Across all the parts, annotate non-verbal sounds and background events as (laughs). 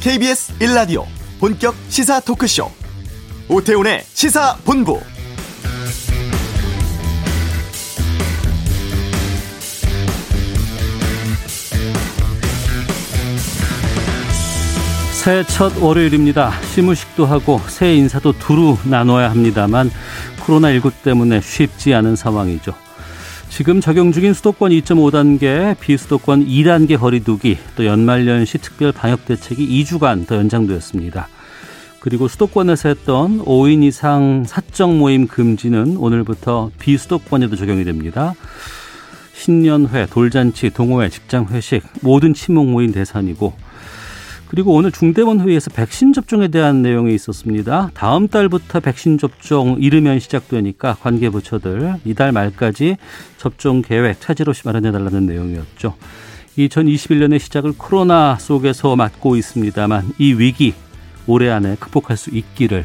KBS 1라디오 본격 시사 토크쇼 오태훈의 시사본부 새해 첫 월요일입니다. 시무식도 하고 새해 인사도 두루 나눠야 합니다만 코로나19 때문에 쉽지 않은 상황이죠. 지금 적용 중인 수도권 2.5단계, 비수도권 2단계 거리두기, 또 연말연시 특별 방역 대책이 2주간 더 연장되었습니다. 그리고 수도권에서 했던 5인 이상 사적 모임 금지는 오늘부터 비수도권에도 적용이 됩니다. 신년회, 돌잔치, 동호회, 직장 회식 모든 친목 모임 대상이고 그리고 오늘 중대본 회의에서 백신 접종에 대한 내용이 있었습니다. 다음 달부터 백신 접종 이르면 시작되니까 관계 부처들 이달 말까지 접종 계획 차질없이 마련해 달라는 내용이었죠. 2021년의 시작을 코로나 속에서 맞고 있습니다만 이 위기 올해 안에 극복할 수 있기를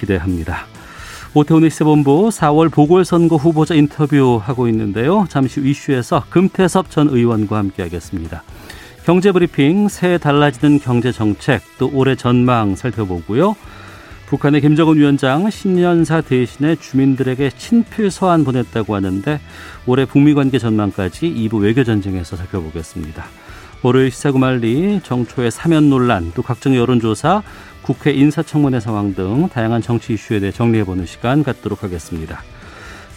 기대합니다. 오태훈의 시사본부 4월 보궐선거 후보자 인터뷰하고 있는데요. 잠시 후 이슈에서 금태섭 전 의원과 함께하겠습니다. 경제브리핑 새해 달라지는 경제정책 또 올해 전망 살펴보고요. 북한의 김정은 위원장 신년사 대신에 주민들에게 친필 서한 보냈다고 하는데 올해 북미 관계 전망까지 2부 외교 전쟁에서 살펴보겠습니다. 월요일 시사구말리 정초의 사면 논란 또 각종 여론조사 국회 인사청문회 상황 등 다양한 정치 이슈에 대해 정리해보는 시간 갖도록 하겠습니다.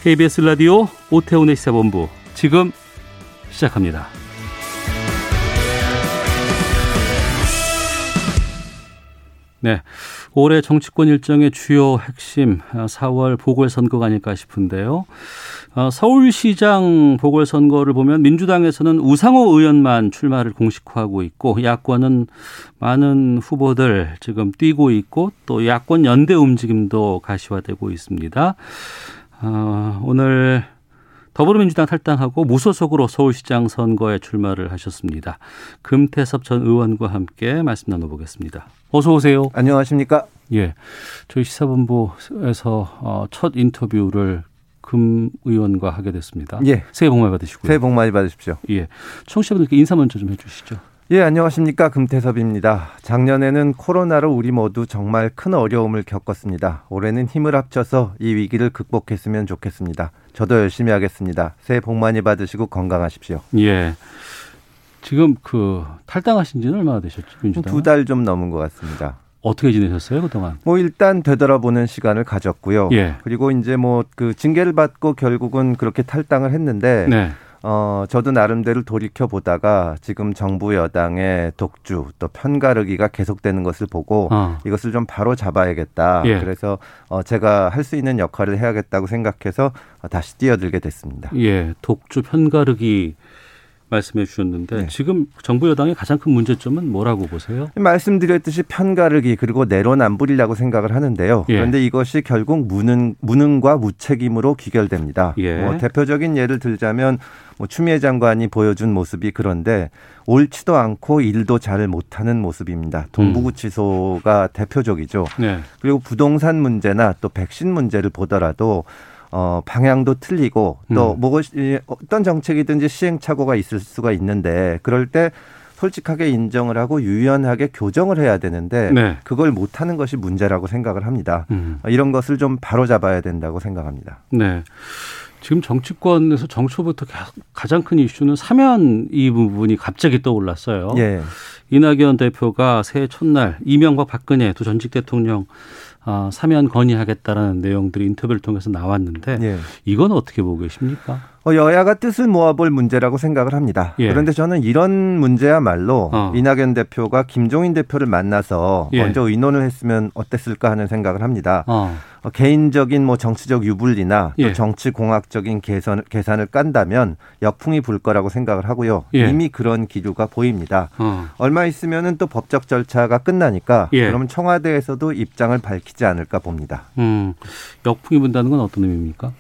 KBS 라디오 오태훈의 시사본부 지금 시작합니다. 네. 올해 정치권 일정의 주요 핵심 4월 보궐선거가 아닐까 싶은데요. 어, 서울시장 보궐선거를 보면 민주당에서는 우상호 의원만 출마를 공식화하고 있고 야권은 많은 후보들 지금 뛰고 있고 또 야권 연대 움직임도 가시화되고 있습니다. 어, 오늘 더불어민주당 탈당하고 무소속으로 서울시장 선거에 출마를 하셨습니다. 금태섭 전 의원과 함께 말씀 나눠보겠습니다. 어서 오세요. 안녕하십니까? 예. 저희 시사본부에서 어, 첫 인터뷰를 금 의원과 하게 됐습니다. 예. 새해 복 많이 받으시고요. 새해 복 많이 받으십시오. 예. 청취자분들께 인사 먼저 좀 해주시죠. 예, 안녕하십니까. 금태섭입니다. 작년에는 코로나로 우리 모두 정말 큰 어려움을 겪었습니다. 올해는 힘을 합쳐서 이 위기를 극복했으면 좋겠습니다. 저도 열심히 하겠습니다. 새해 복 많이 받으시고 건강하십시오. 예. 지금 그 탈당하신 지는 얼마나 되셨죠? 민주당? 두달 좀 넘은 것 같습니다. 어떻게 지내셨어요 그동안? 뭐 일단 되돌아보는 시간을 가졌고요. 예. 그리고 이제 뭐 그 징계를 받고 결국은 그렇게 탈당을 했는데 네. 어 저도 나름대로 돌이켜 보다가 지금 정부 여당의 독주 또 편가르기가 계속되는 것을 보고 어. 이것을 좀 바로 잡아야겠다. 예. 그래서 어 제가 할 수 있는 역할을 해야겠다고 생각해서 어, 다시 뛰어들게 됐습니다. 예. 독주 편가르기 말씀해 주셨는데 네. 지금 정부 여당의 가장 큰 문제점은 뭐라고 보세요? 말씀드렸듯이 편가르기 그리고 내로남불이라고 생각을 하는데요. 예. 그런데 이것이 결국 무능 무능과 무책임으로 귀결됩니다. 예. 뭐 대표적인 예를 들자면 뭐 추미애 장관이 보여준 모습이 그런데 옳지도 않고 일도 잘 못하는 모습입니다. 동부구치소가 대표적이죠. 네. 그리고 부동산 문제나 또 백신 문제를 보더라도 어 방향도 틀리고 또 음. 무엇이 어떤 정책이든지 시행착오가 있을 수가 있는데 그럴 때 솔직하게 인정을 하고 유연하게 교정을 해야 되는데 네. 그걸 못하는 것이 문제라고 생각을 합니다. 음. 이런 것을 좀 바로 잡아야 된다고 생각합니다. 네. 지금 정치권에서 정초부터 가- 가장 큰 이슈는 사면 이 부분이 갑자기 떠올랐어요. 예. 이낙연 대표가 새해 첫날 이명박 박근혜 두 전직 대통령 아, 사면 건의하겠다라는 내용들이 인터뷰를 통해서 나왔는데 예. 이건 어떻게 보고 계십니까? 어, 여야가 뜻을 모아볼 문제라고 생각을 합니다. 예. 그런데 저는 이런 문제야말로 어. 이낙연 대표가 김종인 대표를 만나서 예. 먼저 의논을 했으면 어땠을까 하는 생각을 합니다. 어, 어, 개인적인 뭐 정치적 유불리나 예. 또 정치 공학적인 계산, 계산을 깐다면 역풍이 불 거라고 생각을 하고요. 예. 이미 그런 기류가 보입니다. 어. 얼마 있으면은 또 법적 절차가 끝나니까 예. 그러면 청와대에서도 입장을 밝히지 않을까 봅니다. 음, 역풍이 분다는 건 어떤 의미입니까?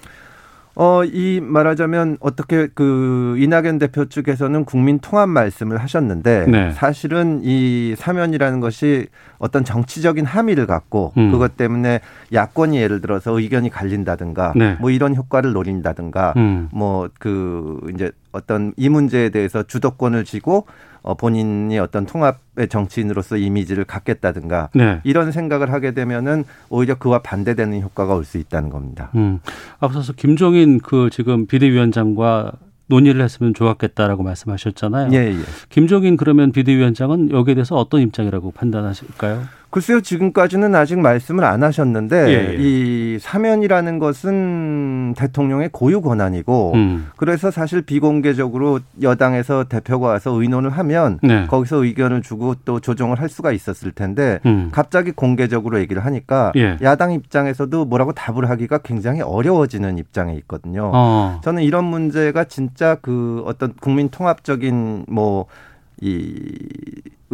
어, 이 말하자면 어떻게 그 이낙연 대표 측에서는 국민 통합 말씀을 하셨는데 네. 사실은 이 사면이라는 것이 어떤 정치적인 함의를 갖고 음. 그것 때문에 야권이 예를 들어서 의견이 갈린다든가 네. 뭐 이런 효과를 노린다든가 음. 뭐그 이제 어떤 이 문제에 대해서 주도권을 쥐고 어, 본인이 어떤 통합의 정치인으로서 이미지를 갖겠다든가 네. 이런 생각을 하게 되면은 오히려 그와 반대되는 효과가 올 수 있다는 겁니다. 음. 앞서서 김종인 그 지금 비대위원장과 논의를 했으면 좋았겠다라고 말씀하셨잖아요. 예, 예. 김종인 그러면 비대위원장은 여기에 대해서 어떤 입장이라고 판단하실까요? 글쎄요, 지금까지는 아직 말씀을 안 하셨는데 예, 예. 이 사면이라는 것은 대통령의 고유 권한이고 음. 그래서 사실 비공개적으로 여당에서 대표가 와서 의논을 하면 네. 거기서 의견을 주고 또 조정을 할 수가 있었을 텐데 음. 갑자기 공개적으로 얘기를 하니까 예. 야당 입장에서도 뭐라고 답을 하기가 굉장히 어려워지는 입장에 있거든요. 어. 저는 이런 문제가 진짜 그 어떤 국민 통합적인 뭐이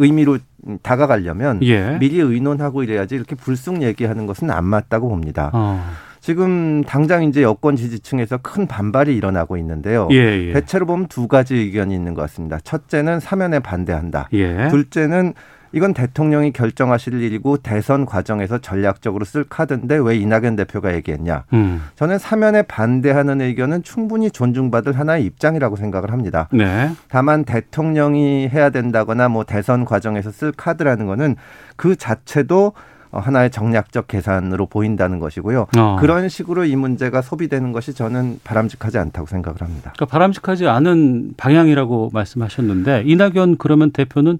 의미로 다가가려면 예. 미리 의논하고 이래야지 이렇게 불쑥 얘기하는 것은 안 맞다고 봅니다. 어. 지금 당장 이제 여권 지지층에서 큰 반발이 일어나고 있는데요. 예, 예. 대체로 보면 두 가지 의견이 있는 것 같습니다. 첫째는 사면에 반대한다. 예. 둘째는 이건 대통령이 결정하실 일이고 대선 과정에서 전략적으로 쓸 카드인데 왜 이낙연 대표가 얘기했냐. 음. 저는 사면에 반대하는 의견은 충분히 존중받을 하나의 입장이라고 생각을 합니다. 네. 다만 대통령이 해야 된다거나 뭐 대선 과정에서 쓸 카드라는 거는 그 자체도 어, 하나의 정략적 계산으로 보인다는 것이고요. 어. 그런 식으로 이 문제가 소비되는 것이 저는 바람직하지 않다고 생각을 합니다. 그러니까 바람직하지 않은 방향이라고 말씀하셨는데 이낙연 그러면 대표는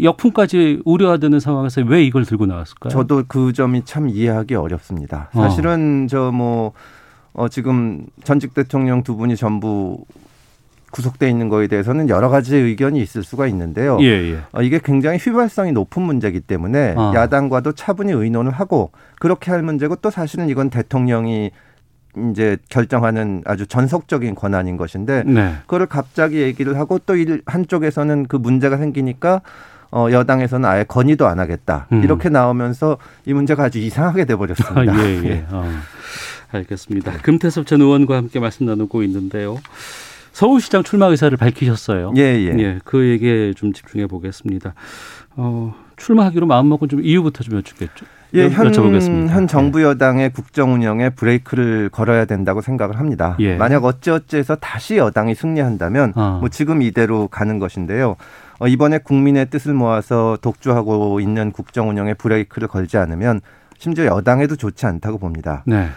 역풍까지 우려하는 상황에서 왜 이걸 들고 나왔을까요? 저도 그 점이 참 이해하기 어렵습니다. 사실은 어. 저뭐 어, 지금 전직 대통령 두 분이 전부 구속돼 있는 거에 대해서는 여러 가지 의견이 있을 수가 있는데요. 예, 예. 어, 이게 굉장히 휘발성이 높은 문제이기 때문에 아. 야당과도 차분히 의논을 하고 그렇게 할 문제고 또 사실은 이건 대통령이 이제 결정하는 아주 전속적인 권한인 것인데 네. 그거를 갑자기 얘기를 하고 또 한쪽에서는 그 문제가 생기니까 어, 여당에서는 아예 건의도 안 하겠다. 음. 이렇게 나오면서 이 문제가 아주 이상하게 돼버렸습니다. (laughs) 아, 예, 예. 예. 어, 알겠습니다. 금태섭 전 의원과 함께 말씀 나누고 있는데요. 서울시장 출마 의사를 밝히셨어요. 예, 예. 예, 그 얘기에 좀 집중해 보겠습니다. 어, 출마하기로 마음먹은 좀 이유부터 좀 여쭙겠죠. 예, 현, 여쭤보겠습니다. 현 정부 예. 여당의 국정 운영에 브레이크를 걸어야 된다고 생각을 합니다. 예. 만약 어찌어찌해서 다시 여당이 승리한다면 어. 뭐 지금 이대로 가는 것인데요. 어, 이번에 국민의 뜻을 모아서 독주하고 있는 국정 운영에 브레이크를 걸지 않으면 심지어 여당에도 좋지 않다고 봅니다. 네.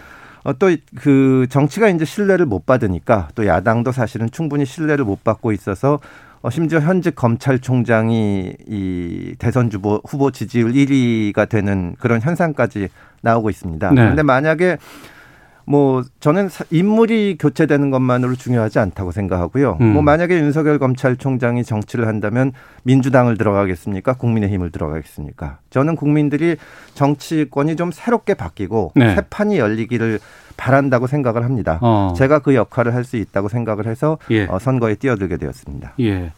어, 또그 정치가 이제 신뢰를 못 받으니까 또 야당도 사실은 충분히 신뢰를 못 받고 있어서 어, 심지어 현직 검찰총장이 이 대선 주보 후보 지지율 1위가 되는 그런 현상까지 나오고 있습니다. 네. 그런데 만약에 뭐 저는 인물이 교체되는 것만으로 중요하지 않다고 생각하고요. 음. 뭐 만약에 윤석열 검찰총장이 정치를 한다면 민주당을 들어가겠습니까? 국민의힘을 들어가겠습니까? 저는 국민들이 정치권이 좀 새롭게 바뀌고 네. 새 판이 열리기를 바란다고 생각을 합니다. 어. 제가 그 역할을 할 수 있다고 생각을 해서 예. 어, 선거에 뛰어들게 되었습니다. 예.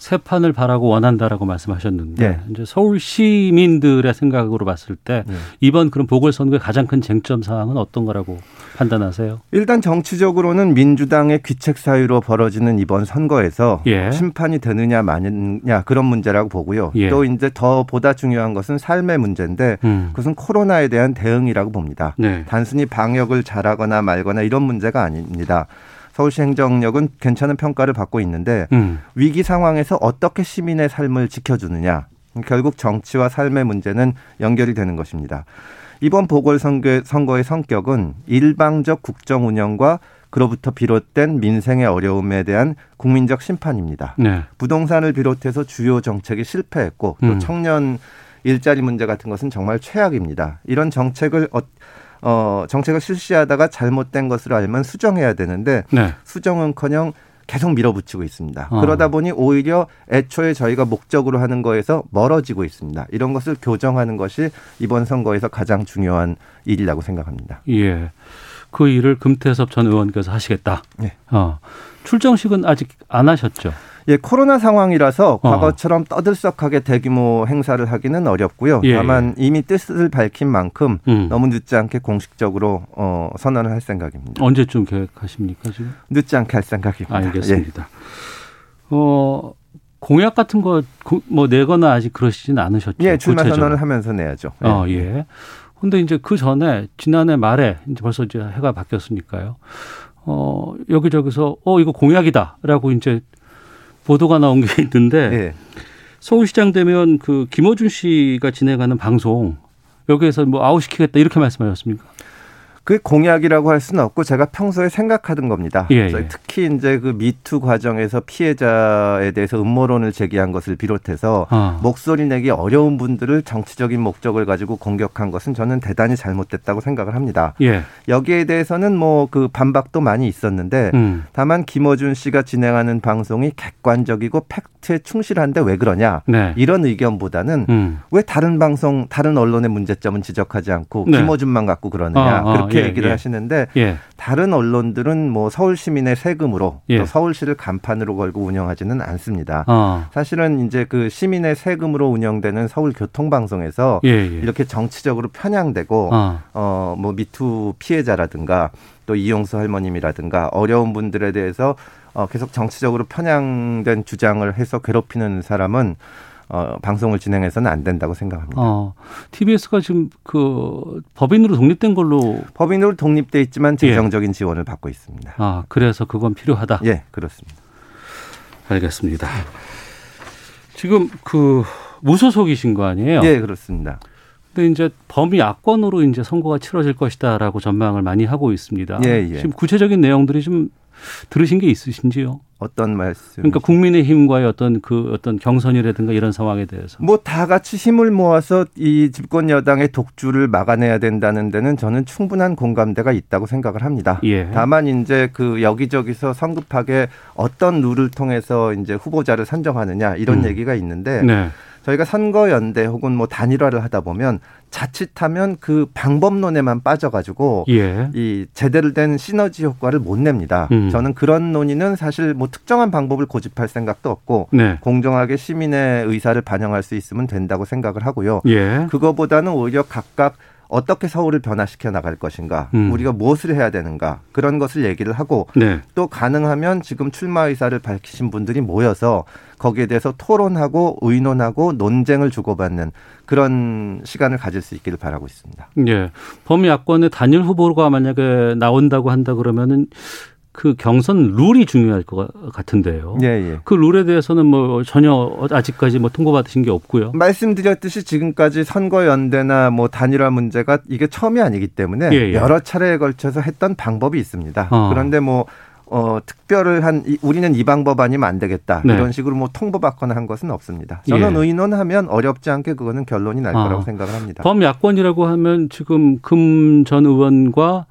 새 판을 바라고 원한다라고 말씀하셨는데 네. 이제 서울 시민들의 생각으로 봤을 때 네. 이번 그런 보궐선거의 가장 큰 쟁점 사항은 어떤 거라고 판단하세요? 일단 정치적으로는 민주당의 귀책 사유로 벌어지는 이번 선거에서 예. 심판이 되느냐 마느냐 그런 문제라고 보고요. 예. 또 이제 더 보다 중요한 것은 삶의 문제인데 음. 그것은 코로나에 대한 대응이라고 봅니다. 네. 단순히 방역을 잘하거나 말거나 이런 문제가 아닙니다. 서울시 행정력은 괜찮은 평가를 받고 있는데 음. 위기 상황에서 어떻게 시민의 삶을 지켜주느냐 결국 정치와 삶의 문제는 연결이 되는 것입니다. 이번 보궐선거 선거의 성격은 일방적 국정 운영과 그로부터 비롯된 민생의 어려움에 대한 국민적 심판입니다. 네. 부동산을 비롯해서 주요 정책이 실패했고 또 음. 청년 일자리 문제 같은 것은 정말 최악입니다. 이런 정책을 어, 어, 정책을 실시하다가 잘못된 것으로 알면 수정해야 되는데 네. 수정은커녕 계속 밀어붙이고 있습니다. 어. 그러다 보니 오히려 애초에 저희가 목적으로 하는 거에서 멀어지고 있습니다. 이런 것을 교정하는 것이 이번 선거에서 가장 중요한 일이라고 생각합니다. 예. 그 일을 금태섭 전 의원께서 하시겠다. 네. 어. 출정식은 아직 안 하셨죠? 예, 코로나 상황이라서 어. 과거처럼 떠들썩하게 대규모 행사를 하기는 어렵고요. 예. 다만 이미 뜻을 밝힌 만큼 음. 너무 늦지 않게 공식적으로 어, 선언을 할 생각입니다. 언제쯤 계획하십니까 지금? 늦지 않게 할 생각입니다. 알겠습니다. 예. 어, 공약 같은 거 뭐 내거나 아직 그러시진 않으셨죠? 예, 출마 선언을 하면서 내야죠. 예. 어, 예. 근데 이제 그 전에 지난해 말에 이제 벌써 이제 해가 바뀌었으니까요. 어, 여기저기서 어, 이거 공약이다라고 이제 보도가 나온 게 있는데 네. 서울시장 되면 그 김어준 씨가 진행하는 방송 여기에서 뭐 아웃시키겠다 이렇게 말씀하셨습니까? 그 공약이라고 할 수는 없고 제가 평소에 생각하던 겁니다. 예, 예. 특히 이제 그 미투 과정에서 피해자에 대해서 음모론을 제기한 것을 비롯해서 아. 목소리 내기 어려운 분들을 정치적인 목적을 가지고 공격한 것은 저는 대단히 잘못됐다고 생각을 합니다. 예. 여기에 대해서는 뭐 그 반박도 많이 있었는데 음. 다만 김어준 씨가 진행하는 방송이 객관적이고 팩트에 충실한데 왜 그러냐 네. 이런 의견보다는 음. 왜 다른 방송 다른 언론의 문제점은 지적하지 않고 네. 김어준만 갖고 그러느냐 아, 아, 그렇게 예, 얘기를 예. 하시는데 예. 다른 언론들은 뭐 서울 시민의 세금으로 예. 또 서울시를 간판으로 걸고 운영하지는 않습니다. 어. 사실은 이제 그 시민의 세금으로 운영되는 서울 교통방송에서 예, 예. 이렇게 정치적으로 편향되고 어. 어뭐 미투 피해자라든가 또 이용수 할머님이라든가 어려운 분들에 대해서 어 계속 정치적으로 편향된 주장을 해서 괴롭히는 사람은 어, 방송을 진행해서는 안 된다고 생각합니다. 어, TBS가 지금 그 법인으로 독립된 걸로 법인으로 독립돼 있지만 예. 재정적인 예. 지원을 받고 있습니다. 아, 그래서 그건 필요하다. 예, 그렇습니다. 알겠습니다. 지금 그 무소속이신 거 아니에요? 예, 그렇습니다. 근데 이제 범위 야권으로 이제 선거가 치러질 것이다라고 전망을 많이 하고 있습니다. 예, 예. 지금 구체적인 내용들이 좀 들으신 게 있으신지요? 어떤 말씀? 그러니까 국민의힘과의 어떤 그 어떤 경선이라든가 이런 상황에 대해서 뭐 다 같이 힘을 모아서 이 집권 여당의 독주를 막아내야 된다는 데는 저는 충분한 공감대가 있다고 생각을 합니다. 예. 다만 이제 그 여기저기서 성급하게 어떤 룰을 통해서 이제 후보자를 선정하느냐 이런 음. 얘기가 있는데 네. 저희가 선거연대 혹은 뭐 단일화를 하다 보면 자칫하면 그 방법론에만 빠져가지고 예. 이 제대로 된 시너지 효과를 못 냅니다. 음. 저는 그런 논의는 사실 뭐 특정한 방법을 고집할 생각도 없고 네. 공정하게 시민의 의사를 반영할 수 있으면 된다고 생각을 하고요. 예. 그거보다는 오히려 각각 어떻게 서울을 변화시켜 나갈 것인가, 음. 우리가 무엇을 해야 되는가 그런 것을 얘기를 하고 네. 또 가능하면 지금 출마 의사를 밝히신 분들이 모여서 거기에 대해서 토론하고 의논하고 논쟁을 주고받는 그런 시간을 가질 수 있기를 바라고 있습니다. 예. 범야권의 단일 후보가 만약에 나온다고 한다 그러면은 그 경선 룰이 중요할 것 같은데요. 예, 예. 그 룰에 대해서는 뭐 전혀 아직까지 뭐 통보받으신 게 없고요. 말씀드렸듯이 지금까지 선거연대나 뭐 단일화 문제가 이게 처음이 아니기 때문에 예, 예. 여러 차례에 걸쳐서 했던 방법이 있습니다. 어. 그런데 뭐 어, 특별을 한, 우리는 이 방법 아니면 안 되겠다. 네. 이런 식으로 뭐 통보받거나 한 것은 없습니다. 저는 예. 의논하면 어렵지 않게 그거는 결론이 날 거라고 아. 생각을 합니다. 범야권이라고 하면 지금 금 전 의원과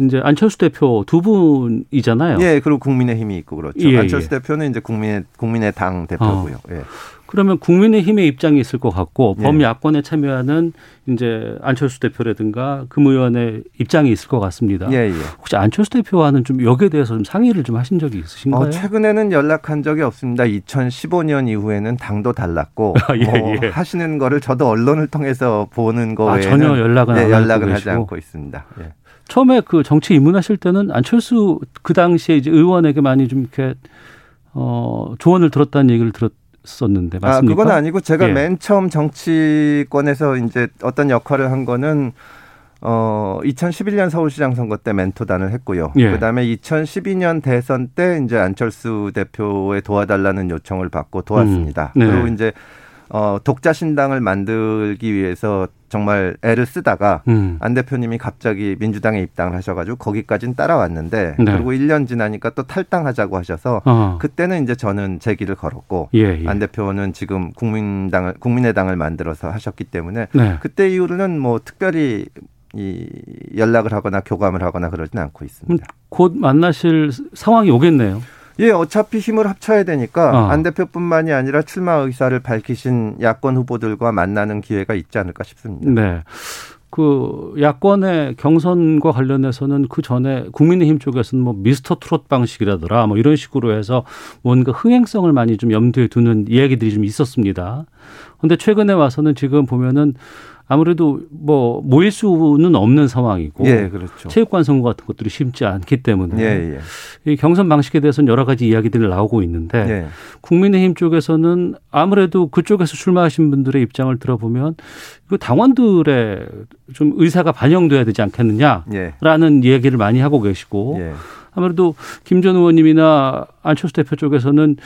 이제 안철수 대표 두 분이잖아요. 예, 그리고 국민의힘이 있고 그렇죠. 예, 안철수 예. 대표는 이제 국민의 국민의 당 대표고요. 어. 예. 그러면 국민의힘의 입장이 있을 것 같고 예. 범야권에 참여하는 이제 안철수 대표라든가 금 의원의 입장이 있을 것 같습니다. 예, 예. 혹시 안철수 대표와는 좀 여기에 대해서 좀 상의를 좀 하신 적이 있으신가요? 어, 최근에는 연락한 적이 없습니다. 2015년 이후에는 당도 달랐고 (laughs) 아, 예, 뭐 예. 하시는 거를 저도 언론을 통해서 보는 거에 아, 전혀 연락은 네, 연락을 하지 않고 있습니다. 예. 처음에 그 정치 입문하실 때는 안철수 그 당시에 이제 의원에게 많이 좀 이렇게 어 조언을 들었다는 얘기를 들었었는데 아, 맞습니까? 아, 그건 아니고 제가 예. 맨 처음 정치권에서 이제 어떤 역할을 한 거는 어 2011년 서울시장 선거 때 멘토단을 했고요. 예. 그다음에 2012년 대선 때 이제 안철수 대표의 도와달라는 요청을 받고 도왔습니다. 음. 네. 그리고 이제 어, 독자 신당을 만들기 위해서 정말 애를 쓰다가 음. 안 대표님이 갑자기 민주당에 입당을 하셔가지고 거기까지는 따라왔는데 네. 그리고 1년 지나니까 또 탈당하자고 하셔서 어. 그때는 이제 저는 제 길을 걸었고 예, 예. 안 대표는 지금 국민당을 국민의당을 만들어서 하셨기 때문에 네. 그때 이후로는 뭐 특별히 이 연락을 하거나 교감을 하거나 그러지는 않고 있습니다. 곧 만나실 상황이 오겠네요. 예, 어차피 힘을 합쳐야 되니까 어. 안 대표뿐만이 아니라 출마 의사를 밝히신 야권 후보들과 만나는 기회가 있지 않을까 싶습니다. 네. 그 야권의 경선과 관련해서는 그 전에 국민의힘 쪽에서는 뭐 미스터 트롯 방식이라더라 뭐 이런 식으로 해서 뭔가 흥행성을 많이 좀 염두에 두는 이야기들이 좀 있었습니다. 근데 최근에 와서는 지금 보면은 아무래도 뭐 모일 수는 없는 상황이고 예, 그렇죠. 체육관 선거 같은 것들이 쉽지 않기 때문에 예, 예. 이 경선 방식에 대해서는 여러 가지 이야기들이 나오고 있는데 예. 국민의힘 쪽에서는 아무래도 그쪽에서 출마하신 분들의 입장을 들어보면 그 당원들의 좀 의사가 반영돼야 되지 않겠느냐라는 예. 얘기를 많이 하고 계시고 예. 아무래도 김 전 의원님이나 안철수 대표 쪽에서는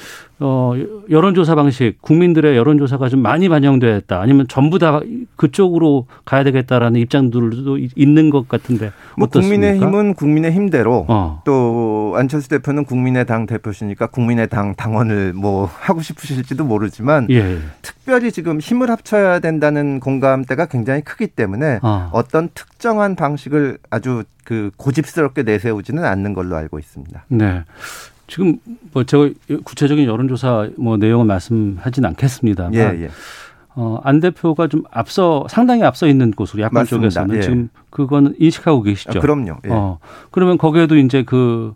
어 여론조사 방식 국민들의 여론조사가 좀 많이 반영됐다 아니면 전부 다 그쪽으로 가야 되겠다라는 입장들도 있는 것 같은데 뭐 어떻습니까? 국민의힘은 국민의힘대로 어. 또 안철수 대표는 국민의당 대표시니까 국민의당 당원을 뭐 하고 싶으실지도 모르지만 예. 특별히 지금 힘을 합쳐야 된다는 공감대가 굉장히 크기 때문에 아. 어떤 특정한 방식을 아주 그 고집스럽게 내세우지는 않는 걸로 알고 있습니다. 네. 지금 뭐 제가 구체적인 여론조사 뭐 내용을 말씀하진 않겠습니다만 예, 예. 어, 안 대표가 좀 앞서 상당히 앞서 있는 곳으로 야권 맞습니다. 쪽에서는 예. 지금 그거는 인식하고 계시죠. 아, 그럼요. 예. 어, 그러면 거기에도 이제 그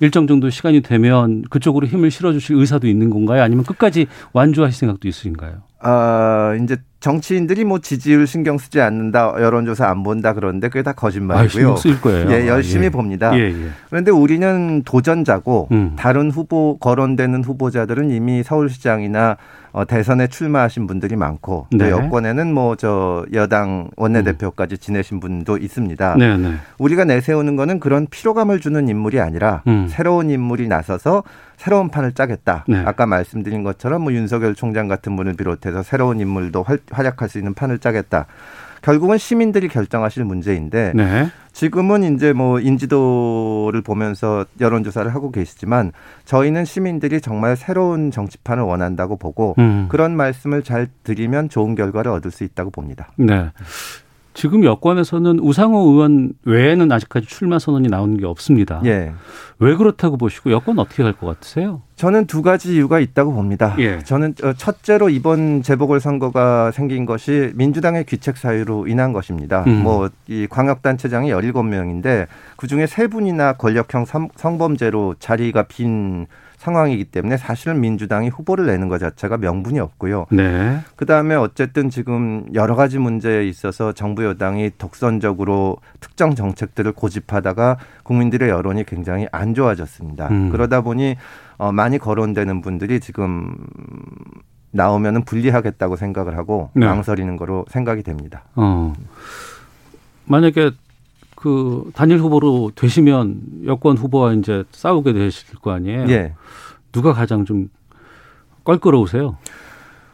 일정 정도 시간이 되면 그쪽으로 힘을 실어주실 의사도 있는 건가요? 아니면 끝까지 완주하실 생각도 있으신가요? 아, 이제 정치인들이 뭐 지지율 신경 쓰지 않는다, 여론조사 안 본다 그러는데 그게 다 아, 거짓말이고요. 신경 쓸 거예요. 예, 열심히 아, 예. 봅니다. 예, 예. 그런데 우리는 도전자고 음. 다른 후보 거론되는 후보자들은 이미 서울시장이나 어, 대선에 출마하신 분들이 많고 또 네. 여권에는 뭐 저 여당 원내대표까지 지내신 분도 있습니다. 네, 네. 우리가 내세우는 거는 그런 피로감을 주는 인물이 아니라 음. 새로운 인물이 나서서 새로운 판을 짜겠다. 네. 아까 말씀드린 것처럼 뭐 윤석열 총장 같은 분을 비롯해서 새로운 인물도 활, 활약할 수 있는 판을 짜겠다. 결국은 시민들이 결정하실 문제인데 네. 지금은 이제 뭐 인지도를 보면서 여론조사를 하고 계시지만 저희는 시민들이 정말 새로운 정치판을 원한다고 보고 음. 그런 말씀을 잘 드리면 좋은 결과를 얻을 수 있다고 봅니다. 네. 지금 여권에서는 우상호 의원 외에는 아직까지 출마 선언이 나오는 게 없습니다. 예. 왜 그렇다고 보시고 여권 어떻게 갈 것 같으세요? 저는 두 가지 이유가 있다고 봅니다. 예. 저는 어, 첫째로 이번 재보궐 선거가 생긴 것이 민주당의 귀책 사유로 인한 것입니다. 음. 뭐이 광역단체장이 17명인데 그 중에 세 분이나 권력형 성- 성범죄로 자리가 빈 상황이기 때문에 사실은 민주당이 후보를 내는 것 자체가 명분이 없고요. 네. 그 다음에 어쨌든 지금 여러 가지 문제에 있어서 정부 여당이 독선적으로 특정 정책들을 고집하다가 국민들의 여론이 굉장히 안 좋아졌습니다. 음. 그러다 보니 어, 많이 거론되는 분들이 지금 나오면은 불리하겠다고 생각을 하고 네. 망설이는 거로 생각이 됩니다. 어. 만약에 그 단일 후보로 되시면 여권 후보와 이제 싸우게 되실 거 아니에요? 예. 누가 가장 좀 껄끄러우세요?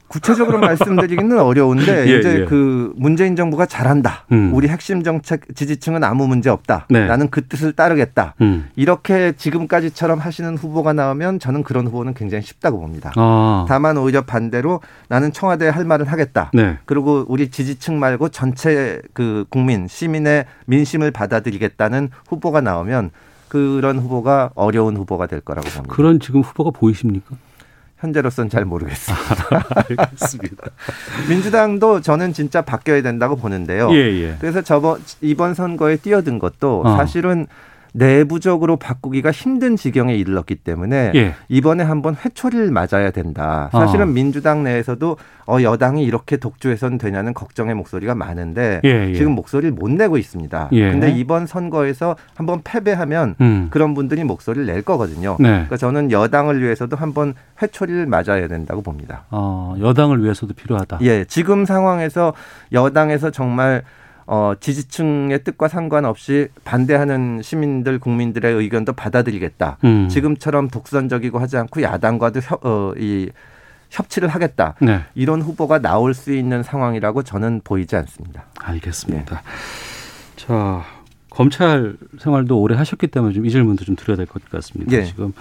구체적으로 말씀드리기는 어려운데 (laughs) 예, 이제 예. 그 문재인 정부가 잘한다. 음. 우리 핵심 정책 지지층은 아무 문제 없다. 네. 나는 그 뜻을 따르겠다. 음. 이렇게 지금까지처럼 하시는 후보가 나오면 저는 그런 후보는 굉장히 쉽다고 봅니다. 아. 다만 오히려 반대로 나는 청와대에 할 말은 하겠다. 네. 그리고 우리 지지층 말고 전체 그 국민 시민의 민심을 받아들이겠다는 후보가 나오면 그런 후보가 어려운 후보가 될 거라고 봅니다. 그런 지금 후보가 보이십니까? 현재로서는 잘 모르겠습니다. (laughs) 알겠습니다. 민주당도 저는 진짜 바뀌어야 된다고 보는데요. 예, 예. 그래서 저번 이번 선거에 뛰어든 것도 어. 사실은 내부적으로 바꾸기가 힘든 지경에 이르렀기 때문에 예. 이번에 한번 회초리를 맞아야 된다. 사실은 어. 민주당 내에서도 어, 여당이 이렇게 독주해서는 되냐는 걱정의 목소리가 많은데 예, 예. 지금 목소리를 못 내고 있습니다. 예. 근데 이번 선거에서 한번 패배하면 음. 그런 분들이 목소리를 낼 거거든요. 네. 그러니까 저는 여당을 위해서도 한번 회초리를 맞아야 된다고 봅니다. 어, 여당을 위해서도 필요하다. 예, 지금 상황에서 여당에서 정말 어, 지지층의 뜻과 상관없이 반대하는 시민들, 국민들의 의견도 받아들이겠다. 음. 지금처럼 독선적이고 하지 않고 야당과도 협, 어, 이 협치를 하겠다. 네. 이런 후보가 나올 수 있는 상황이라고 저는 보이지 않습니다. 알겠습니다. 자, 검찰 생활도 오래 하셨기 때문에 좀 이 질문도 좀 드려야 될 것 같습니다. 예. 지금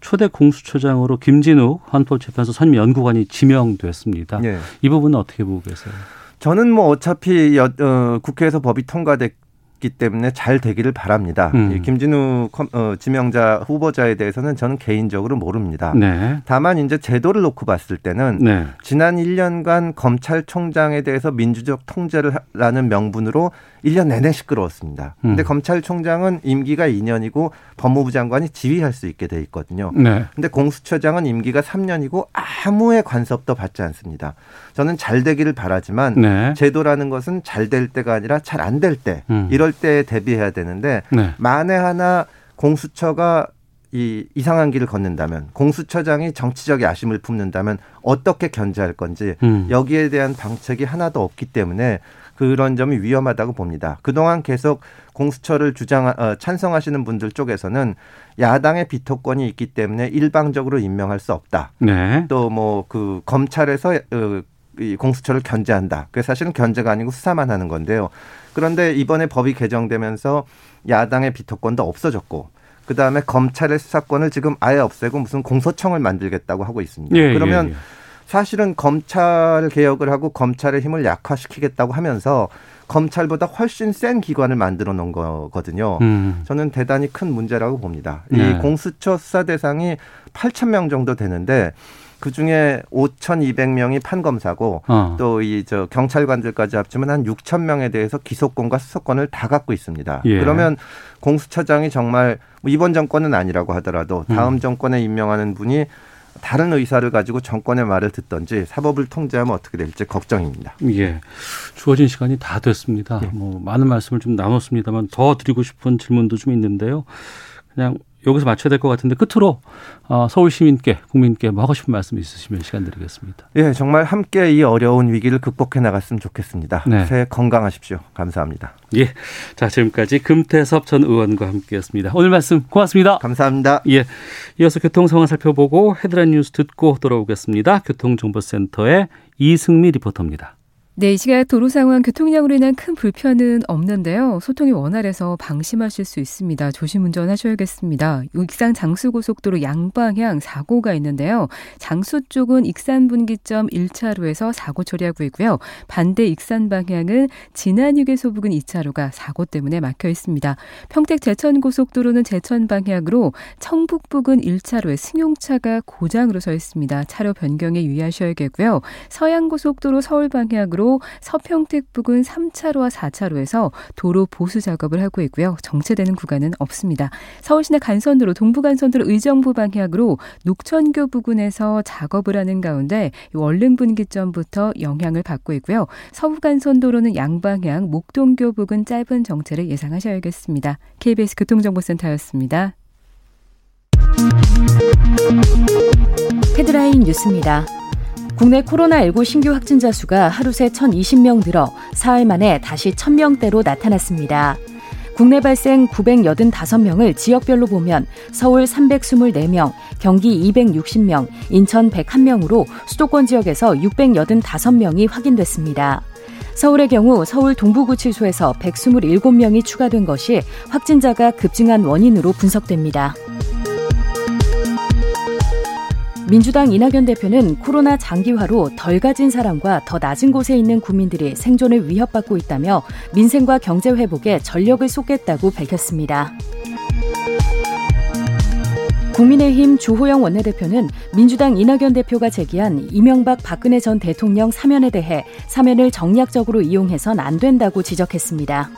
초대 공수처장으로 김진욱 헌법재판소 선임연구관이 지명됐습니다. 예. 이 부분은 어떻게 보고 계세요? 저는 뭐 어차피 여, 어, 국회에서 법이 통과됐 기 때문에 잘 되기를 바랍니다. 음. 이 김진우 컴- 어, 지명자 후보자에 대해서는 저는 개인적으로 모릅니다. 네. 다만 이제 제도를 놓고 봤을 때는 네. 지난 1년간 검찰총장에 대해서 민주적 통제를라는 명분으로 1년 내내 시끄러웠습니다. 근데 음. 검찰총장은 임기가 2년이고 법무부 장관이 지휘할 수 있게 돼 있거든요. 네. 근데 공수처장은 임기가 3년이고 아무의 간섭도 받지 않습니다. 저는 잘 되기를 바라지만 네. 제도라는 것은 잘 될 때가 아니라 잘 안 될 때, 음. 이럴 때에 대비해야 되는데 네. 만에 하나 공수처가 이 이상한 길을 걷는다면 공수처장이 정치적 야심을 품는다면 어떻게 견제할 건지 음. 여기에 대한 방책이 하나도 없기 때문에 그런 점이 위험하다고 봅니다. 그동안 계속 공수처를 주장 어, 찬성하시는 분들 쪽에서는 야당의 비토권이 있기 때문에 일방적으로 임명할 수 없다. 네. 또뭐 그 검찰에서 어, 이 공수처를 견제한다. 그게 사실은 견제가 아니고 수사만 하는 건데요. 그런데 이번에 법이 개정되면서 야당의 비토권도 없어졌고 그 다음에 검찰의 수사권을 지금 아예 없애고 무슨 공소청을 만들겠다고 하고 있습니다. 예, 그러면 예, 예. 사실은 검찰 개혁을 하고 검찰의 힘을 약화시키겠다고 하면서 검찰보다 훨씬 센 기관을 만들어 놓은 거거든요. 음. 저는 대단히 큰 문제라고 봅니다. 네. 이 공수처 수사 대상이 8천 명 정도 되는데 그 중에 5,200명이 판검사고 어. 또이 저 경찰관들까지 합치면 한 6천 명에 대해서 기소권과 수사권을 다 갖고 있습니다. 예. 그러면 공수처장이 정말 뭐 이번 정권은 아니라고 하더라도 다음 음. 정권에 임명하는 분이 다른 의사를 가지고 정권의 말을 듣던지 사법을 통제하면 어떻게 될지 걱정입니다. 예. 주어진 시간이 다 됐습니다. 예. 뭐 많은 말씀을 좀 나눴습니다만 더 드리고 싶은 질문도 좀 있는데요. 그냥 여기서 맞춰야 될 것 같은데 끝으로 어, 서울 시민께 국민께 뭐 하고 싶은 말씀 있으시면 시간 드리겠습니다. 예, 정말 함께 이 어려운 위기를 극복해 나갔으면 좋겠습니다. 네. 새해 건강하십시오. 감사합니다. 예, 자 지금까지 금태섭 전 의원과 함께했습니다. 오늘 말씀 고맙습니다. 감사합니다. 예, 이어서 교통 상황 살펴보고 헤드라인 뉴스 듣고 돌아오겠습니다. 교통정보센터의 이승미 리포터입니다. 네, 이 시각 도로 상황 교통량으로 인한 큰 불편은 없는데요. 소통이 원활해서 방심하실 수 있습니다. 조심 운전하셔야겠습니다. 익산 장수고속도로 양방향 사고가 있는데요. 장수 쪽은 익산 분기점 1차로에서 사고 처리하고 있고요. 반대 익산 방향은 진안 휴게소 부근 2차로가 사고 때문에 막혀 있습니다. 평택 제천 고속도로는 제천 방향으로 청북 부근 1차로에 승용차가 고장으로 서 있습니다. 차로 변경에 유의하셔야겠고요. 서양 고속도로 서울 방향으로 서평택 부근 3차로와 4차로에서 도로 보수 작업을 하고 있고요. 정체되는 구간은 없습니다. 서울시내 간선도로 동부간선도로 의정부 방향으로 녹천교 부근에서 작업을 하는 가운데 월릉 분기점부터 영향을 받고 있고요. 서부간선도로는 양방향 목동교 부근 짧은 정체를 예상하셔야겠습니다. KBS 교통정보센터였습니다. 헤드라인 뉴스입니다. 국내 코로나19 신규 확진자 수가 하루 새 1,020명 늘어 사흘 만에 다시 1,000명대로 나타났습니다. 국내 발생 985명을 지역별로 보면 서울 324명, 경기 260명, 인천 101명으로 수도권 지역에서 685명이 확인됐습니다. 서울의 경우 서울 동부구치소에서 127명이 추가된 것이 확진자가 급증한 원인으로 분석됩니다. 민주당 이낙연 대표는 코로나 장기화로 덜 가진 사람과 더 낮은 곳에 있는 국민들이 생존을 위협받고 있다며 민생과 경제 회복에 전력을 쏟겠다고 밝혔습니다. 국민의힘 주호영 원내대표는 민주당 이낙연 대표가 제기한 이명박 박근혜 전 대통령 사면에 대해 사면을 정략적으로 이용해선 안 된다고 지적했습니다.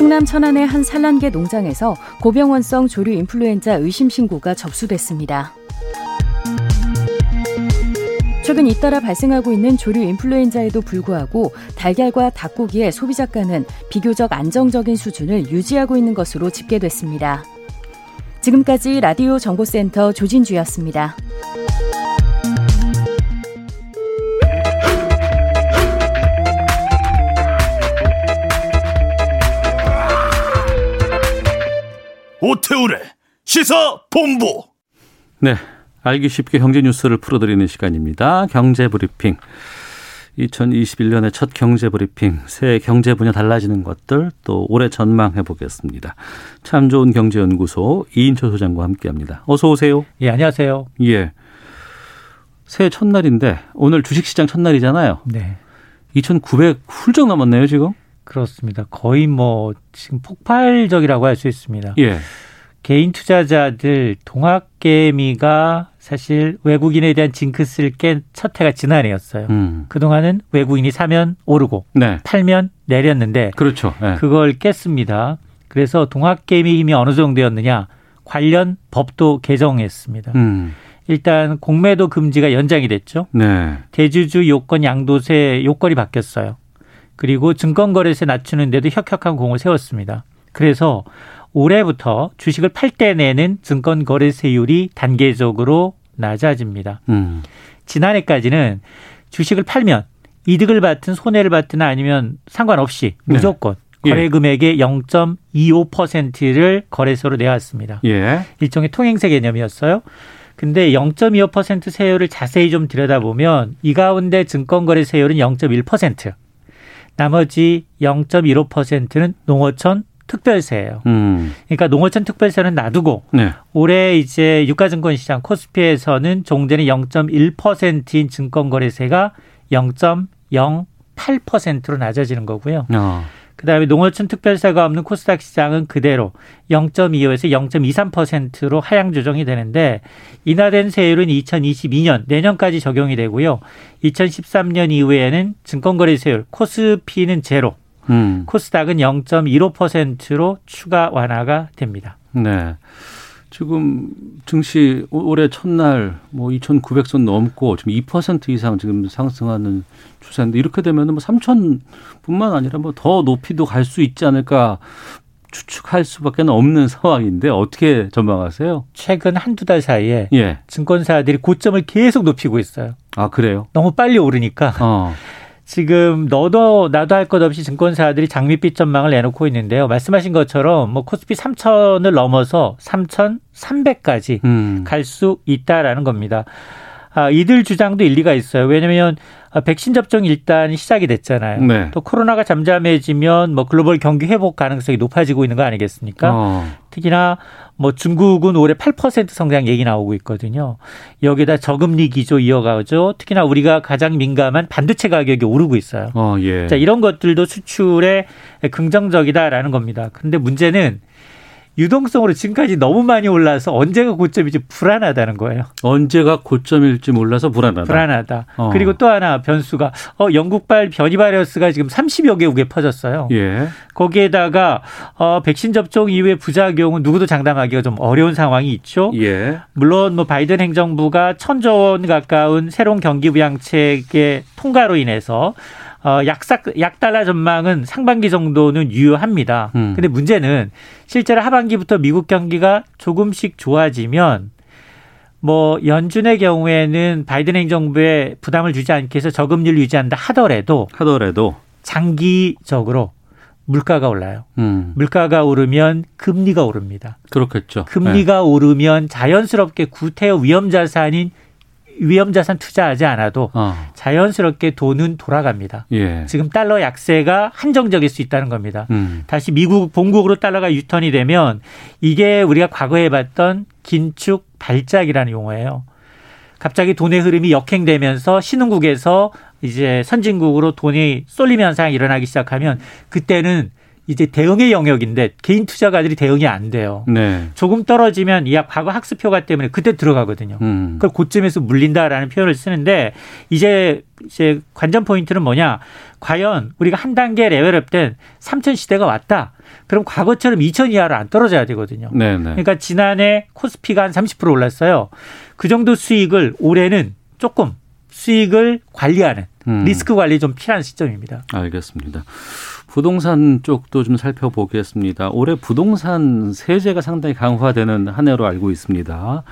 충남 천안의 한 산란계 농장에서 고병원성 조류 인플루엔자 의심 신고가 접수됐습니다. 최근 잇따라 발생하고 있는 조류 인플루엔자에도 불구하고 달걀과 닭고기의 소비자가는 비교적 안정적인 수준을 유지하고 있는 것으로 집계됐습니다. 지금까지 라디오 정보센터 조진주였습니다. 오태훈의 시사 본부. 네, 알기 쉽게 경제 뉴스를 풀어드리는 시간입니다. 경제 브리핑. 2021년의 첫 경제 브리핑, 새해 경제 분야 달라지는 것들 또 올해 전망해 보겠습니다. 참 좋은 경제연구소 이인철 소장과 함께합니다. 어서 오세요. 예, 안녕하세요. 예. 새해 첫날인데 오늘 주식시장 첫날이잖아요. 네. 2,900 훌쩍 넘었네요, 지금. 그렇습니다. 거의 뭐 지금 폭발적이라고 할 수 있습니다. 예. 개인 투자자들 동학개미가 사실 외국인에 대한 징크스를 깬 첫 해가 지난해였어요. 음. 그동안은 외국인이 사면 오르고 네. 팔면 내렸는데 그렇죠. 네. 그걸 깼습니다. 그래서 동학개미 힘이 어느 정도였느냐 관련 법도 개정했습니다. 음. 일단 공매도 금지가 연장이 됐죠. 네. 대주주 요건 양도세 요건이 바뀌었어요. 그리고 증권거래세 낮추는데도 혁혁한 공을 세웠습니다. 그래서 올해부터 주식을 팔 때 내는 증권거래세율이 단계적으로 낮아집니다. 음. 지난해까지는 주식을 팔면 이득을 받든 손해를 받든 아니면 상관없이 네. 무조건 네. 거래 금액의 0.25%를 거래소로 내왔습니다. 예. 일종의 통행세 개념이었어요. 근데 0.25% 세율을 자세히 좀 들여다보면 이 가운데 증권거래 세율은 0.1%, 나머지 0.15%는 농어촌 특별세예요. 음. 그러니까 농어촌 특별세는 놔두고 네. 올해 이제 유가증권 시장 코스피에서는 종전이 0.1%인 증권거래세가 0.08%로 낮아지는 거고요. 어. 그다음에 농어촌 특별세가 없는 코스닥 시장은 그대로 0.25에서 0.23%로 하향 조정이 되는데 인하된 세율은 2022년 내년까지 적용이 되고요. 2013년 이후에는 증권거래세율 코스피는 제로, 음. 코스닥은 0.15%로 추가 완화가 됩니다. 네. 지금 증시 올해 첫날 뭐 2,900선 넘고 지금 2% 이상 지금 상승하는 추세인데 이렇게 되면은 뭐 3,000뿐만 아니라 뭐 더 높이도 갈 수 있지 않을까 추측할 수밖에 없는 (laughs) 상황인데 어떻게 전망하세요? 최근 한두 달 사이에 예. 증권사들이 고점을 계속 높이고 있어요. 아, 그래요? 너무 빨리 오르니까. 어. (laughs) 지금 너도 나도 할 것 없이 증권사들이 장밋빛 전망을 내놓고 있는데요. 말씀하신 것처럼 뭐 코스피 3천을 넘어서 3,300까지 음. 갈수 있다라는 겁니다. 아, 이들 주장도 일리가 있어요. 왜냐하면 백신 접종이 일단 시작이 됐잖아요. 네. 또 코로나가 잠잠해지면 뭐 글로벌 경기 회복 가능성이 높아지고 있는 거 아니겠습니까? 어. 특히나 뭐 중국은 올해 8% 성장 얘기 나오고 있거든요. 여기다 저금리 기조 이어가죠. 특히나 우리가 가장 민감한 반도체 가격이 오르고 있어요. 어, 예. 자, 이런 것들도 수출에 긍정적이다라는 겁니다. 그런데 문제는 유동성으로 지금까지 너무 많이 올라서 언제가 고점일지 불안하다는 거예요. 언제가 고점일지 몰라서 불안하다. 불안하다. 어. 그리고 또 하나 변수가 어 영국발 변이 바이러스가 지금 30여 개국에 퍼졌어요. 예. 거기에다가 어 백신 접종 이후에 부작용은 누구도 장담하기가 좀 어려운 상황이 있죠. 예. 물론 뭐 바이든 행정부가 천조 원 가까운 새로운 경기 부양책의 통과로 인해서 어, 약삭, 약달러 전망은 상반기 정도는 유효합니다. 음. 근데 문제는 실제로 하반기부터 미국 경기가 조금씩 좋아지면 뭐 연준의 경우에는 바이든 행정부에 부담을 주지 않기 위해서 저금리를 유지한다 하더라도 하더라도 장기적으로 물가가 올라요. 음. 물가가 오르면 금리가 오릅니다. 그렇겠죠. 금리가 네. 오르면 자연스럽게 구태여 위험 자산인 위험자산 투자하지 않아도 어. 자연스럽게 돈은 돌아갑니다. 예. 지금 달러 약세가 한정적일 수 있다는 겁니다. 음. 다시 미국 본국으로 달러가 유턴이 되면 이게 우리가 과거에 봤던 긴축 발작이라는 용어예요. 갑자기 돈의 흐름이 역행되면서 신흥국에서 이제 선진국으로 돈이 쏠림 현상이 일어나기 시작하면 그때는 이제 대응의 영역인데 개인 투자가들이 대응이 안 돼요. 네. 조금 떨어지면 이 과거 학습 효과 때문에 그때 들어가거든요. 음. 그걸 고점에서 물린다라는 표현을 쓰는데 이제 이제 관전 포인트는 뭐냐? 과연 우리가 한 단계 레벨업 된 3천 시대가 왔다. 그럼 과거처럼 2천 이하로 안 떨어져야 되거든요. 네네. 네. 그러니까 지난해 코스피가 한 30% 올랐어요. 그 정도 수익을 올해는 조금 수익을 관리하는 음. 리스크 관리 좀 필요한 시점입니다. 알겠습니다. 부동산 쪽도 좀 살펴보겠습니다. 올해 부동산 세제가 상당히 강화되는 한 해로 알고 있습니다.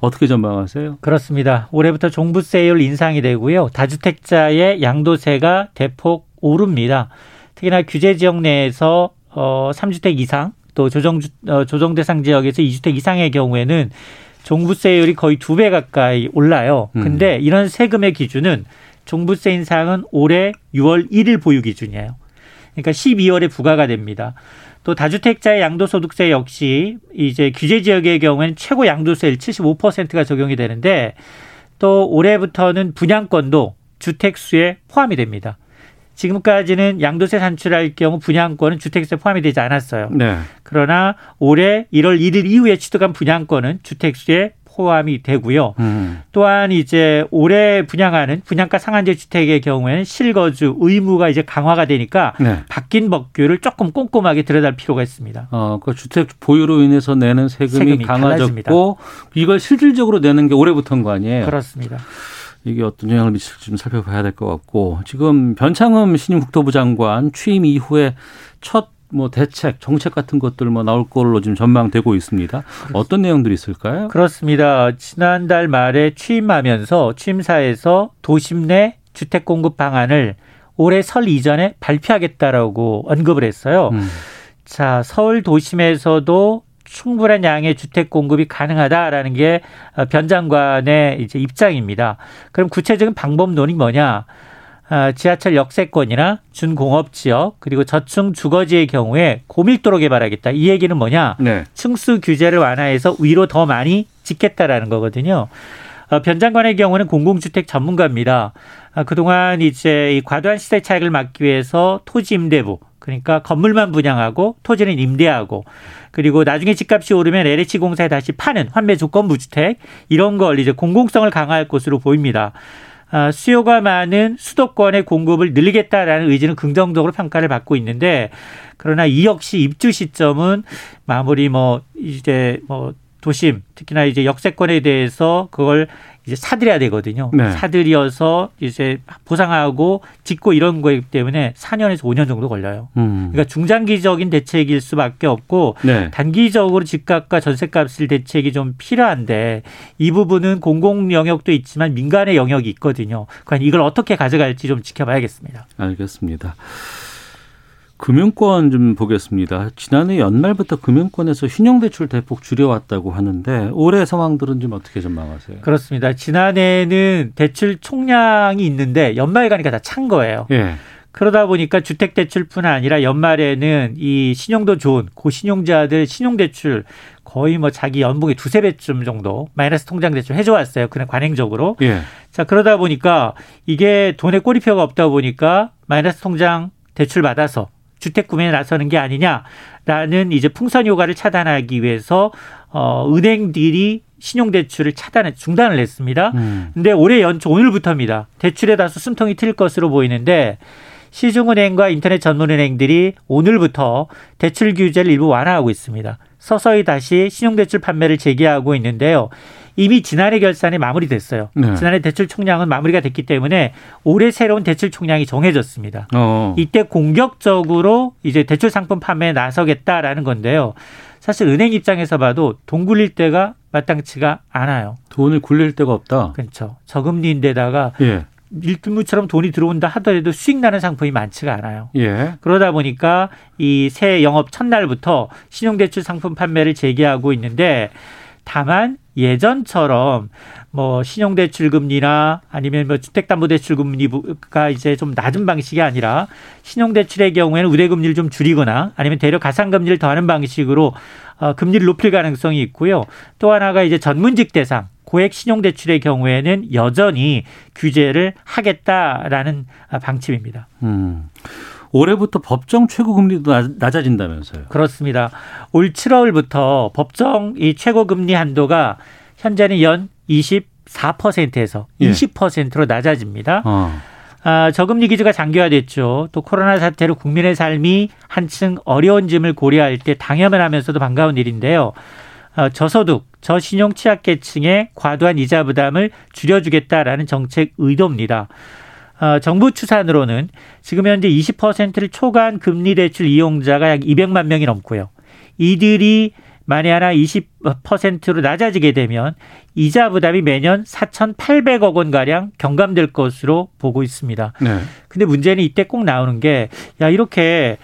어떻게 전망하세요? 그렇습니다. 올해부터 종부세율 인상이 되고요. 다주택자의 양도세가 대폭 오릅니다. 특히나 규제 지역 내에서 어 3주택 이상 또 조정 어, 조정 대상 지역에서 2주택 이상의 경우에는 종부세율이 거의 두 배 가까이 올라요. 음. 근데 음. 이런 세금의 기준은 종부세 인상은 올해 6월 1일 보유 기준이에요. 그러니까 12월에 부과가 됩니다. 또 다주택자의 양도소득세 역시 이제 규제 지역의 경우에는 최고 양도세율 75%가 적용이 되는데 또 올해부터는 분양권도 주택수에 포함이 됩니다. 지금까지는 양도세 산출할 경우 분양권은 주택수에 포함이 되지 않았어요. 네. 그러나 올해 1월 1일 이후에 취득한 분양권은 주택수에 포함이 되고요. 음. 또한 이제 올해 분양하는 분양가 상한제 주택의 경우에는 실거주 의무가 이제 강화가 되니까 네. 바뀐 법규를 조금 꼼꼼하게 들여다볼 필요가 있습니다. 어, 그 주택 보유로 인해서 내는 세금이, 세금이 강화졌고 이걸 실질적으로 내는 게 올해부터인 거 아니에요? 그렇습니다. 이게 어떤 영향을 미칠지 좀 살펴봐야 될 것 같고 지금 변창흠 신임 국토부 장관 취임 이후에 첫 뭐 대책, 정책 같은 것들 뭐 나올 걸로 지금 전망되고 있습니다. 어떤 내용들이 있을까요? 그렇습니다. 지난달 말에 취임하면서 취임사에서 도심 내 주택 공급 방안을 올해 설 이전에 발표하겠다라고 언급을 했어요. 음. 자, 서울 도심에서도 충분한 양의 주택 공급이 가능하다라는 게 변 장관의 이제 입장입니다. 그럼 구체적인 방법론이 뭐냐? 아, 지하철 역세권이나 준공업 지역 그리고 저층 주거지의 경우에 고밀도로 개발하겠다. 이 얘기는 뭐냐? 네. 층수 규제를 완화해서 위로 더 많이 짓겠다라는 거거든요. 어, 변 장관의 경우는 공공주택 전문가입니다. 아, 그동안 이제 이 과도한 시세 차익을 막기 위해서 토지 임대부 그러니까 건물만 분양하고 토지는 임대하고 그리고 나중에 집값이 오르면 LH 공사에 다시 파는 환매 조건부 주택 이런 걸 이제 공공성을 강화할 것으로 보입니다. 아, 수요가 많은 수도권의 공급을 늘리겠다라는 의지는 긍정적으로 평가를 받고 있는데 그러나 이 역시 입주 시점은 마무리 뭐 이제 뭐 도심 특히나 이제 역세권에 대해서 그걸 이제 사들여야 되거든요. 네. 사들여서 이제 보상하고 짓고 이런 거기 때문에 4년에서 5년 정도 걸려요. 음. 그러니까 중장기적인 대책일 수밖에 없고 네. 단기적으로 집값과 전세값을 대책이 좀 필요한데 이 부분은 공공 영역도 있지만 민간의 영역이 있거든요. 그러니까 이걸 어떻게 가져갈지 좀 지켜봐야겠습니다. 알겠습니다. 금융권 좀 보겠습니다. 지난해 연말부터 금융권에서 신용대출 대폭 줄여왔다고 하는데 올해 상황들은 좀 어떻게 전망하세요? 그렇습니다. 지난해는 대출 총량이 있는데 연말 가니까 다 찬 거예요. 예. 그러다 보니까 주택 대출뿐 아니라 연말에는 이 신용도 좋은 고신용자들 신용 대출 거의 뭐 자기 연봉의 두세 배쯤 정도 마이너스 통장 대출 해줘 왔어요. 그냥 관행적으로. 예. 자, 그러다 보니까 이게 돈에 꼬리표가 없다 보니까 마이너스 통장 대출 받아서 주택 구매에 나서는 게 아니냐라는 이제 풍선 효과를 차단하기 위해서 어 은행들이 신용 대출을 차단해 중단을 했습니다. 음. 근데 올해 연초 오늘부터입니다. 대출에 다소 숨통이 트일 것으로 보이는데 시중은행과 인터넷 전문은행들이 오늘부터 대출 규제를 일부 완화하고 있습니다. 서서히 다시 신용대출 판매를 재개하고 있는데요. 이미 지난해 결산이 마무리됐어요. 네. 지난해 대출 총량은 마무리가 됐기 때문에 올해 새로운 대출 총량이 정해졌습니다. 어. 이때 공격적으로 이제 대출 상품 판매에 나서겠다라는 건데요. 사실 은행 입장에서 봐도 돈 굴릴 때가 마땅치가 않아요. 돈을 굴릴 데가 없다. 그렇죠. 저금리인데다가 예. 일등무처럼 돈이 들어온다 하더라도 수익 나는 상품이 많지가 않아요. 예. 그러다 보니까 이 새 영업 첫날부터 신용대출 상품 판매를 재개하고 있는데 다만 예전처럼 뭐 신용대출 금리나 아니면 뭐 주택담보대출 금리가 이제 좀 낮은 방식이 아니라 신용대출의 경우에는 우대금리를 좀 줄이거나 아니면 대려 가상금리를 더하는 방식으로 어, 금리를 높일 가능성이 있고요. 또 하나가 이제 전문직 대상 고액 신용대출의 경우에는 여전히 규제를 하겠다라는 방침입니다. 음. 올해부터 법정 최고 금리도 낮아진다면서요? 그렇습니다. 올 7월부터 법정 이 최고 금리 한도가 현재는 연 24%에서 예. 20%로 낮아집니다. 어. 아, 저금리 기조가 장기화됐죠. 또 코로나 사태로 국민의 삶이 한층 어려운 점을 고려할 때 당연을 하면서도 반가운 일인데요. 어, 저소득, 저신용 취약계층의 과도한 이자 부담을 줄여주겠다라는 정책 의도입니다. 어, 정부 추산으로는 지금 현재 20%를 초과한 금리 대출 이용자가 약 200만 명이 넘고요. 이들이 만에 하나 20%로 낮아지게 되면 이자 부담이 매년 4,800억 원 가량 경감될 것으로 보고 있습니다. 네. 근데 문제는 이때 꼭 나오는 게 야 이렇게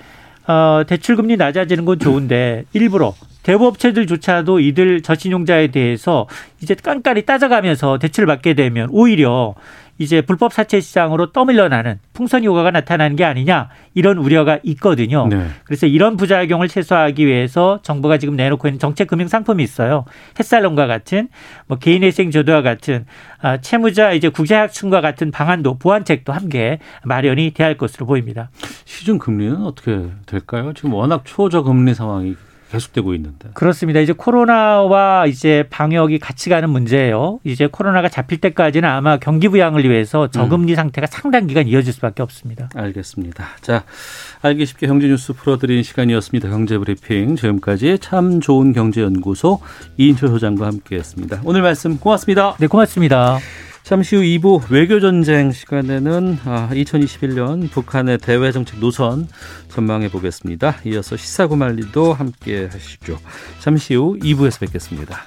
어 대출 금리 낮아지는 건 좋은데 일부러 대부업체들조차도 이들 저신용자에 대해서 이제 깐깐히 따져가면서 대출을 받게 되면 오히려 이제 불법 사채 시장으로 떠밀려나는 풍선 효과가 나타나는 게 아니냐 이런 우려가 있거든요. 네. 그래서 이런 부작용을 최소화하기 위해서 정부가 지금 내놓고 있는 정책 금융 상품이 있어요. 햇살론과 같은 뭐 개인회생 조도와 같은 아, 채무자 이제 구제학층과 같은 방안도 보완책도 함께 마련이 돼야 할 것으로 보입니다. 시중 금리는 어떻게 될까요? 지금 워낙 초저금리 상황이 계속되고 있는데. 그렇습니다. 이제 코로나와 이제 방역이 같이 가는 문제예요. 이제 코로나가 잡힐 때까지는 아마 경기 부양을 위해서 저금리 음. 상태가 상당 기간 이어질 수밖에 없습니다. 알겠습니다. 자, 알기 쉽게 경제 뉴스 풀어드린 시간이었습니다. 경제 브리핑 지금까지 참 좋은 경제연구소 이인철 소장과 함께했습니다. 오늘 말씀 고맙습니다. 네, 고맙습니다. 잠시 후 2부 외교전쟁 시간에는 2021년 아, 북한의 대외정책 노선 전망해 보겠습니다. 이어서 시사구말리도 함께 하시죠. 잠시 후 2부에서 뵙겠습니다.